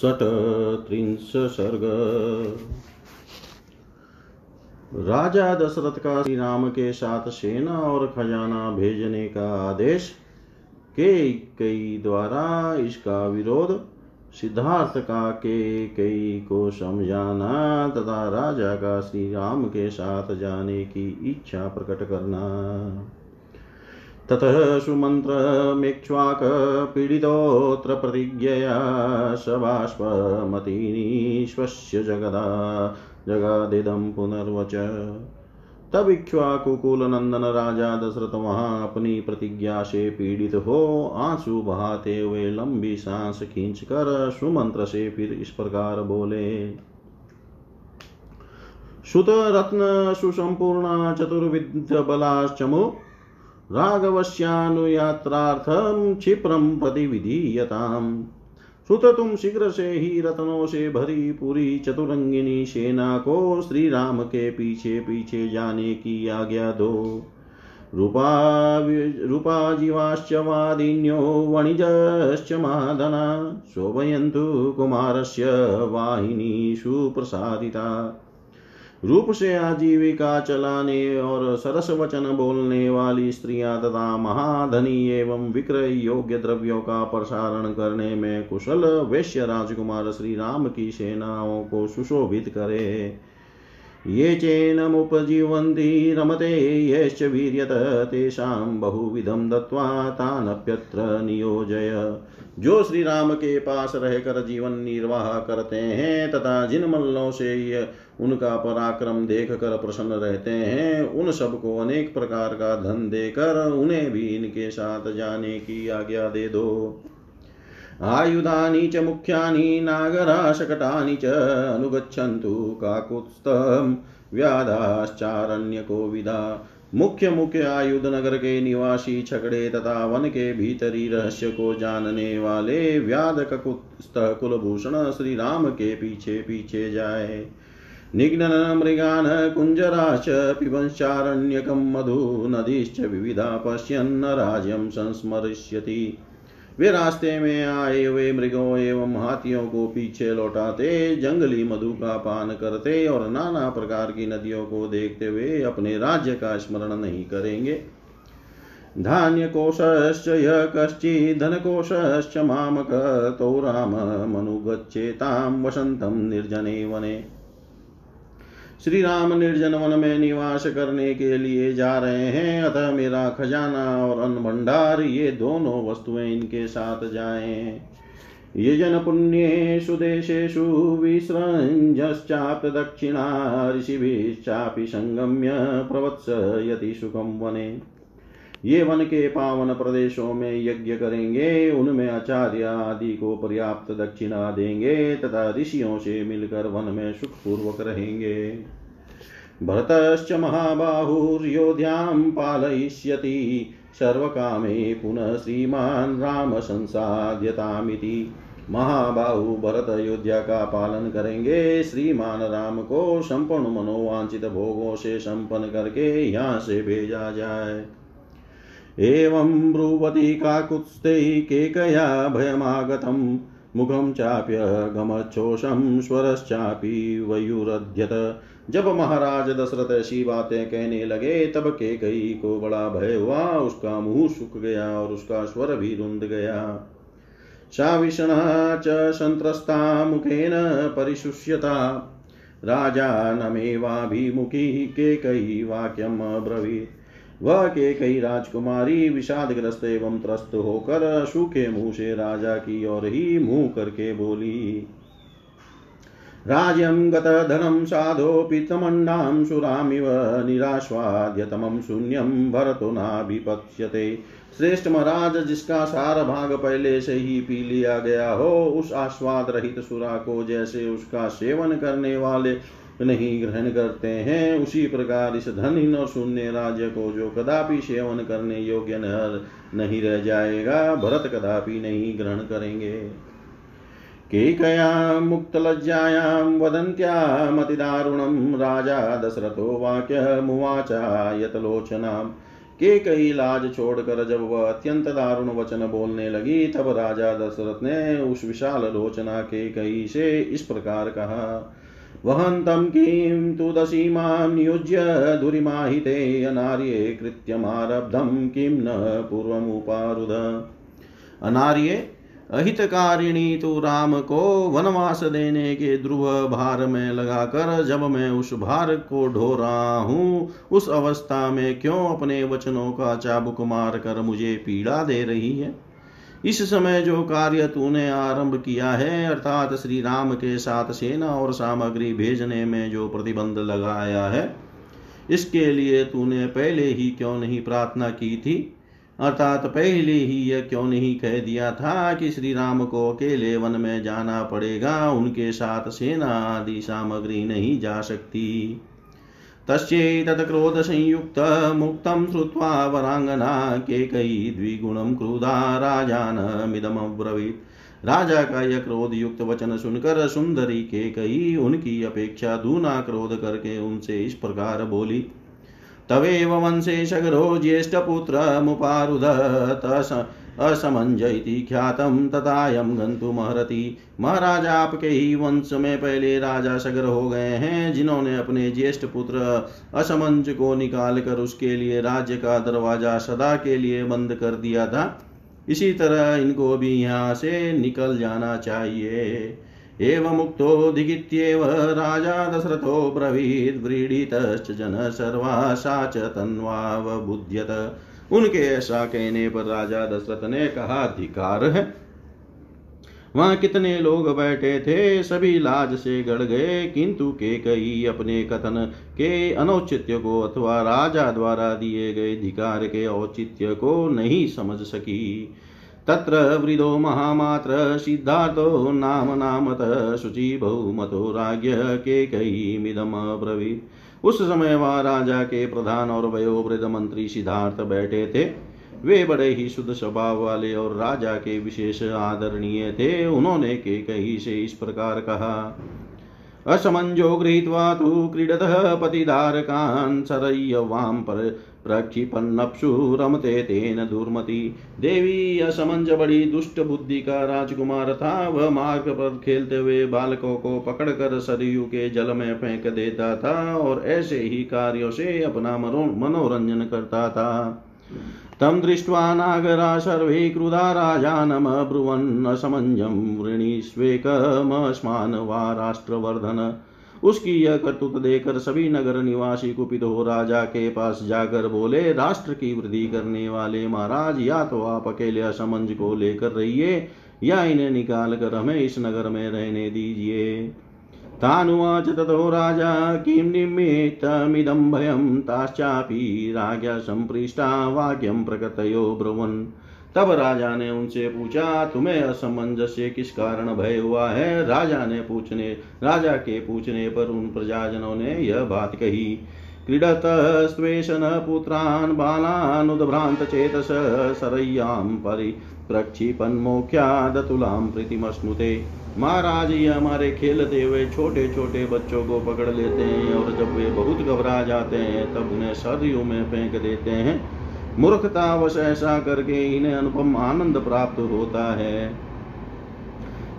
षट्त्रिंश सर्ग राजा दशरथ का श्री राम के साथ सेना और खजाना भेजने का आदेश के कई द्वारा इसका विरोध सिद्धार्थ का के कई को समझाना तथा राजा का श्री राम के साथ जाने की इच्छा प्रकट करना। ततः सुमन्त्रमेक्ष्वाक पीडितोऽत्र प्रतिज्ञया शबाष्पमतीनि स्वस्य जगदा जगादिदं पुनर्वच। तब इक्ष्वाकुकुल नंदन राजा दशरथ वहाँ अपनी प्रतिज्ञा से पीड़ित हो, आँसू बहाते हुए लंबी सांस खींच कर सुमंत्र से फिर इस प्रकार बोले। सुत रत्न सुसंपूर्ण चतुर्विद बलाश्चमु राघवस्यानुयात्रार्थं क्षिप्रं प्रतिविधीयताम् सुत तुम शीघ्र से ही रत्नों से भरी पूरी चतुरंगिनी सेना को श्री राम के पीछे पीछे जाने की आज्ञा दो। रूपा रूपाजीवाश्च वादिन्यो वणिजश्च मादना। शोभयन्तु कुमारस्य वाहिनीषु प्रसादिता। रूप से आजीविका चलाने और सरस वचन बोलने वाली स्त्रियाँ तथा महाधनी एवं विक्रय योग्य द्रव्यों का प्रसारण करने में कुशल वैश्य राजकुमार श्री राम की सेनाओं को सुशोभित करे। ये चेनमुपजीवन्ति रमते यश्च वीर्यत तेषां बहुविधं दत्त्वा तानप्यत्र नियोजय। जो श्री राम के पास रहकर जीवन निर्वाह करते हैं, तथा जिन मल्लों से ये उनका पराक्रम देख कर प्रसन्न रहते हैं, उन सबको अनेक प्रकार का धन देकर उन्हें भी इनके साथ जाने की आज्ञा दे दो। आयुधानि च मुख्यानि, नागराशकटानि च अनुगच्छन्तु काकुत्स्थं व्याधाश्चारण्यको विदा मुख्य मुख्य आयुध नगर के निवासी छकड़े तथा वन के भीतरी रहस्य को जानने वाले व्याध ककुत्स्थ कुलभूषण श्री राम के पीछे पीछे जाए। निघ्नन मृगान् कुञ्जराश्च पिबंश्चारण्यकं मधु नदीश्च विविधा पश्यन्न राज्यं संस्मरिष्यति। वे रास्ते में आए हुए मृगों एवं हाथियों को पीछे लौटाते, जंगली मधु का पान करते और नाना प्रकार की नदियों को देखते हुए अपने राज्य का स्मरण नहीं करेंगे। धान्य कोशश्च यः कश्चिद्धनकोशश्च मामक तौ राममनुगच्छेतां वसन्तं निर्जने वने। श्री राम निर्जन वन में निवास करने के लिए जा रहे हैं। अतः मेरा खजाना और अन्न भंडार, ये दोनों वस्तुएँ इनके साथ जाएँ। ये जन पुण्येषु देशेषु विसृञ्जश्चाप्य दक्षिणा, ऋषिभिश्चापि संगम्य प्रवत्स प्रवत्सयति सुखम वने। ये वन के पावन प्रदेशों में यज्ञ करेंगे, उनमें आचार्य आदि को पर्याप्त दक्षिणा देंगे, तथा ऋषियों से मिलकर वन में सुखपूर्वक रहेंगे। भरतश्च महाबाहुर्योध्यां पालयिष्यति, सर्वकामे पुनः श्रीमान् राम संसाध्यतामिति महाबाहु भरत अयोध्या का पालन करेंगे, श्रीमान राम को संपूर्ण मनोवांचित भोगों से संपन्न करके यहाँ से भेजा जाए। एवं ब्रुवती काकुत्स्ते केकया भयमागतं। मुखं चाप्यगमच्छोषं स्वरश्चापि वयुरध्यत। जब महाराज दशरथ ऐसी बातें कहने लगे, तब के कई को बड़ा भय हुआ, उसका मुँह सूख गया और उसका स्वर भी रुंध गया। साविषण च संत्रस्ता मुखेन परिशुष्यता। राजा नमेवाभिमुखी कई वाक्यम अब्रवीत्। वह के कई राजकुमारी विषादग्रस्त एवं त्रस्त होकर सूखे मुँह से राजा की ओर ही मुँह करके बोली राज्यं गतधनं साधो पीतमण्डां सुरामिव निरास्वाद्यतमं शून्यं भरतो नाभिपत्स्यते। श्रेष्ठ महाराज जिसका सार भाग पहले से ही पी लिया गया हो, उस आस्वाद रहित सुरा को जैसे उसका सेवन करने वाले नहीं ग्रहण करते हैं। उसी प्रकार इस धनहीन और शून्य राज्य को जो कदापि सेवन करने योग्य नहीं रह जाएगा, भरत कदापि नहीं ग्रहण करेंगे। केकया मुक्तलज्जायां वदन्त्यामतिदारुणं राजा दशरथो वाक्यमुवाचा के कई लाज छोड़कर जब वह अत्यंत दारुण वचन बोलने लगी, तब राजा दशरथ ने उस विशाल लोचना के कई से इस प्रकार कहा वहन्तं किं तु दशीमां नियुज्य दुरिमाहिते अनार्ये कृत्यमारब्धं किं न पूर्वमुपारुद। अनार्ये, अहितकारिणी तु राम को वनवास देने के ध्रुव भार में लगाकर जब मैं उस भार को ढो रहा हूँ, उस अवस्था में क्यों अपने वचनों का चाबुक मार कर मुझे पीड़ा दे रही है? इस समय जो कार्य तूने आरंभ किया है, अर्थात श्री राम के साथ सेना और सामग्री भेजने में जो प्रतिबंध लगाया है, इसके लिए तूने पहले ही क्यों नहीं प्रार्थना की थी? अर्थात पहले ही यह क्यों नहीं कह दिया था कि श्री राम को अकेले वन में जाना पड़ेगा, उनके साथ सेना आदि सामग्री नहीं जा सकती? तस्यैतत्क्रोधसंयुक्तमुक्तं श्रुत्वा वराङ्गना केकयी द्विगुणं क्रुधा राजानमिदमब्रवीत्। राजा का यह क्रोध युक्त वचन सुनकर सुंदरी के कई उनकी अपेक्षा दूना क्रोध करके उनसे इस प्रकार बोली तवेव वंशे सगरो ज्येष्ठपुत्रमुपारुध असमंज इति ख्यातम तथायम गंतुमहरति महाराज, आपके ही वंश में पहले राजा सगर हो गए हैं, जिन्होंने अपने ज्येष्ठ पुत्र असमंज को निकाल कर उसके लिए राज्य का दरवाज़ा सदा के लिए बंद कर दिया था। इसी तरह इनको भी यहाँ से निकल जाना चाहिए। एवमुक्तो दिगित्येव राजा दशरथो ब्रवीद् व्रीडितश्च जन सर्वा सा च तन्वावबुध्यत। उनके ऐसा कहने पर राजा दशरथ ने कहा अधिकार है। वहाँ कितने लोग बैठे थे, सभी लाज से गड़ गए। किंतु के कई अपने कथन के अनौचित्य को अथवा राजा द्वारा दिए गए अधिकार के औचित्य को नहीं समझ सकी। तत्र वृदो महामात्र सिद्धार्थो नाम नामत शुचि बहुमतो राज्ञ ब्रवीत उस समय वह राजा के प्रधान और वयोवृद्ध मंत्री सिद्धार्थ बैठे थे। वे बड़े ही शुद्ध स्वभाव वाले और राजा के विशेष आदरणीय थे। उन्होंने के कही से इस प्रकार कहा असमंजो गृहीत्वा तु क्रीडतः पतिधारकान् सरय्यवां पर प्रक्षिपन्नप्सु रमते तेन दुर्मति। देवी असमंज बड़ी दुष्ट बुद्धि का राजकुमार था वह मार्ग पर खेलते हुए बालकों को पकड़कर सरयू के जल में फेंक देता था और ऐसे ही कार्यों से अपना मनोरंजन करता था। तं दृष्ट्वा नागरा सर्वे क्रुधा राजानमब्रुवन् असमञ्जं वृणीष्वेकमस्मान् वा राष्ट्रवर्धन उसकी यह करतुत देकर सभी नगर निवासी कुपित हो राजा के पास जाकर बोले, राष्ट्र की वृद्धि करने वाले महाराज, या तो आप अकेले असमंज को लेकर रहिए, या इन्हें निकाल कर हमें इस नगर में रहने दीजिए। तानुवाच ततो राजा किं निमित्तमिदं भयं ताश्चापि राज्ञा सम्पृष्टा वाक्यं प्रकृतयो ब्रुवन्। तब राजा ने उनसे पूछा, तुम्हें असमंजस्य किस कारण भय हुआ है? राजा ने पूछने, राजा के पूछने पर उन प्रजाजनों ने यह बात कही क्रीडत स्वेशन पुत्रान् बालानुद्भ्रान्त चेतस सरय्यां परि प्रक्षिपन्मोख्यादतुलां प्रीतिमश्नुते। महाराज ये हमारे खेलते हुए छोटे छोटे बच्चों को पकड़ लेते हैं और जब वे बहुत घबरा जाते हैं, तब उन्हें सरयू में फेंक देते हैं। मूर्खतावश ऐसा करके इन्हें अनुपम आनंद प्राप्त होता है।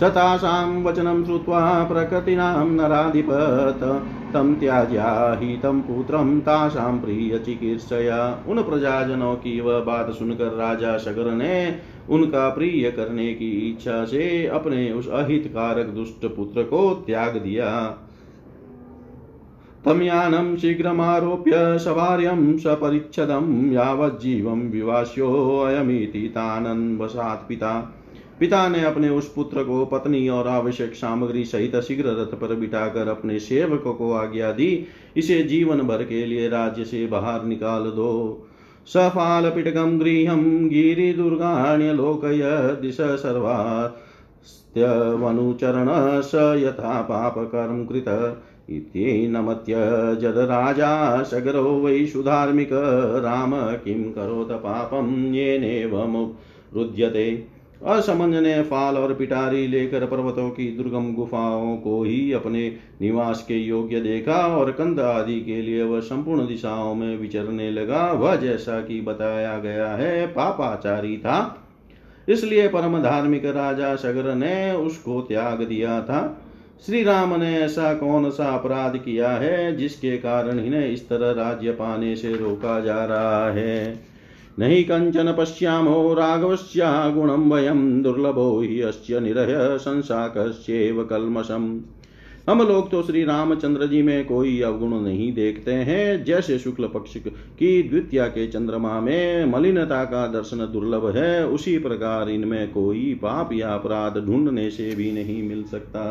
सतासां वचनं श्रुत्वा प्रकृतीनां नराधिपत, तं त्याज्या तम तं पुत्रं तासां प्रियचिकीर्षया उन प्रजाजनों की वह बात सुनकर राजा शगर ने उनका प्रिय करने की इच्छा से अपने उस अहितकारक दुष्ट पुत्र को त्याग दिया। तं यानं शीघ्रमारोप्य सभार्यं सपरिच्छदं यावज्जीवं विवास्योऽयमिति तानन्वसात् पिता। पिता ने अपने उस पुत्र को पत्नी और आवश्यक सामग्री सहित शीघ्र रथ पर बिठाकर अपने सेवक को आज्ञा दी। इसे जीवन भर के लिए राज्य से बाहर निकाल दो। सफालपिटकं गृहं गिरिदुर्गाण्यलोकय दिश सर्वास्त्यमनुचरण स यथा पापकर्म कृत इत्येनमत्यजदराजा सगरो वै सुधार्मिक राम किं करोत पापं येनेवमुरुध्यते असमंज ने फाल और पिटारी लेकर पर्वतों की दुर्गम गुफाओं को ही अपने निवास के योग्य देखा और कंद आदि के लिए वह संपूर्ण दिशाओं में विचरने लगा। वह जैसा कि बताया गया है, पापाचारी था। इसलिए परम धार्मिक राजा सगर ने उसको त्याग दिया था। श्री राम ने ऐसा कौन सा अपराध किया है जिसके कारण इन्हें इस तरह राज्य पाने से रोका जा रहा है? नहीं कंचन पश्यामो राघवस्या गुणम वयम दुर्लभो ही अस्य निरह संसाकस्येव कलमशम हम लोग तो श्री रामचंद्र जी में कोई अवगुण नहीं देखते हैं। जैसे शुक्ल पक्ष की द्वितीय के चंद्रमा में मलिनता का दर्शन दुर्लभ है, उसी प्रकार इनमें कोई पाप या अपराध ढूँढने से भी नहीं मिल सकता।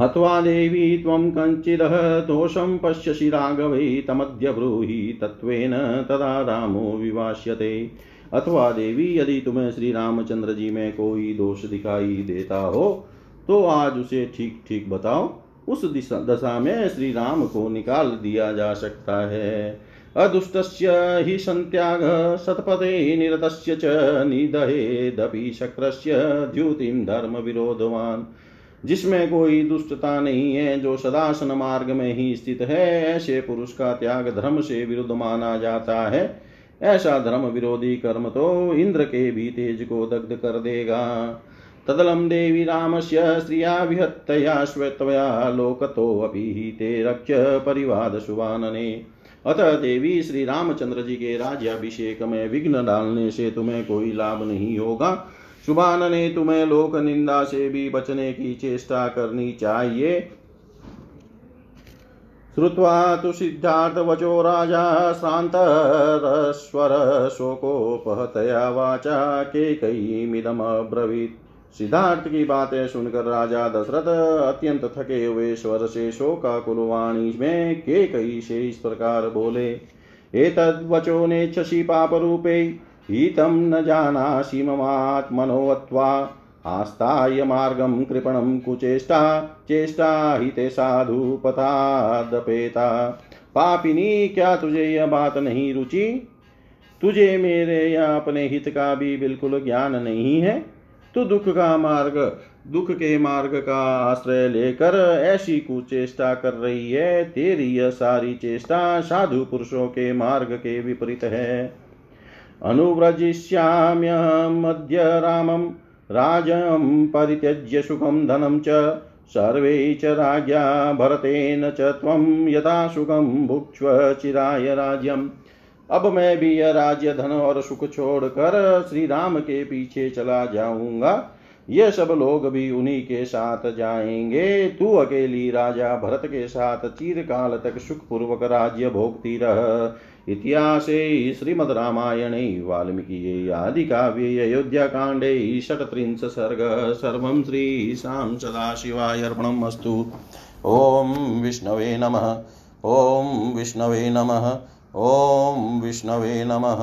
हत्वा देवी त्वं कञ्चिदः दोषं पश्यसि राघवै तमद्य ब्रूहि तत्त्वेन तदा रामो विवास्यते। अथवा देवी, यदि तुम्हें श्री रामचंद्र जी में कोई दोष दिखाई देता हो तो आज उसे ठीक ठीक बताओ। उस दिशा में श्री राम को निकाल दिया जा सकता है। अदुष्टस्य हि सन्त्याग सत्पथे निरतस्य च निदहेदपि शक्रस्य द्युतिं धर्मविरोधवान्। जिसमें कोई दुष्टता नहीं है, जो सदासन मार्ग में ही स्थित है, ऐसे पुरुष का त्याग धर्म से विरुद्ध माना जाता है। ऐसा धर्म विरोधी कर्म तो इंद्र के भी तेज को दग्ध कर देगा। तदलं देवी रामस्य स्त्रिया विहत्तया श्वेतया लोकतोऽपि ते रक्ष्य परिवादशुवानने अतः देवी श्री रामचंद्र जी के राज्याभिषेक में विघ्न डालने से तुम्हें कोई लाभ नहीं होगा। शुभान ने तुम्हें लोक निंदा से भी बचने की चेष्टा करनी चाहिए। श्रुत्वा तु सिद्धार्थवचो राजा श्रान्तरस्वर शोकोपहतया वाचा केकयीमिदमब्रवीत् सिद्धार्थ की बातें सुनकर राजा दशरथ अत्यंत थके हुए स्वर से शोकाकुलवाणी में के कई से इस प्रकार बोले, एतद्वचो नेच्छसि पापरूपे हितं न जानासि ममात्मनोऽत्वा आस्ताय मार्गं कृपणं कुचेष्टा, चेष्टा हिते साधु पथादपेता। पापिनी, क्या तुझे यह बात नहीं रुचि? तुझे मेरे या अपने हित का भी बिल्कुल ज्ञान नहीं है। तू दुख का मार्ग, दुख के मार्ग का आश्रय लेकर ऐसी कुचेष्टा कर रही है। तेरी यह सारी चेष्टा साधु पुरुषों के मार्ग के विपरीत है। अनुव्रजिष्याम्यमद्य रामं राजं परित्यज्य सुखं धनं च, सर्वे च राज्ञा भरतेन च त्वं यथा सुखं भुक्ष्व चिराय राज्यम्। अब मैं भी यह राज्य, धन और सुख छोड़कर श्री राम के पीछे चला जाऊँगा। ये सब लोग भी उन्हीं के साथ जाएँगे। तू अकेली राजा, भरत के साथ चीरकाल तक सुख पूर्वक राज्य भोगती रह। इतिहासे श्रीमद् रामायणे वाल्मीकि आदि काव्ये अयोध्या कांडे षट्त्रिंश सर्ग सर्वं श्रीशां सदाशिवाय अर्पणम् अस्तु ॐ विष्णवे नमः, ॐ विष्णवे नमः, ॐ विष्णवे नमः।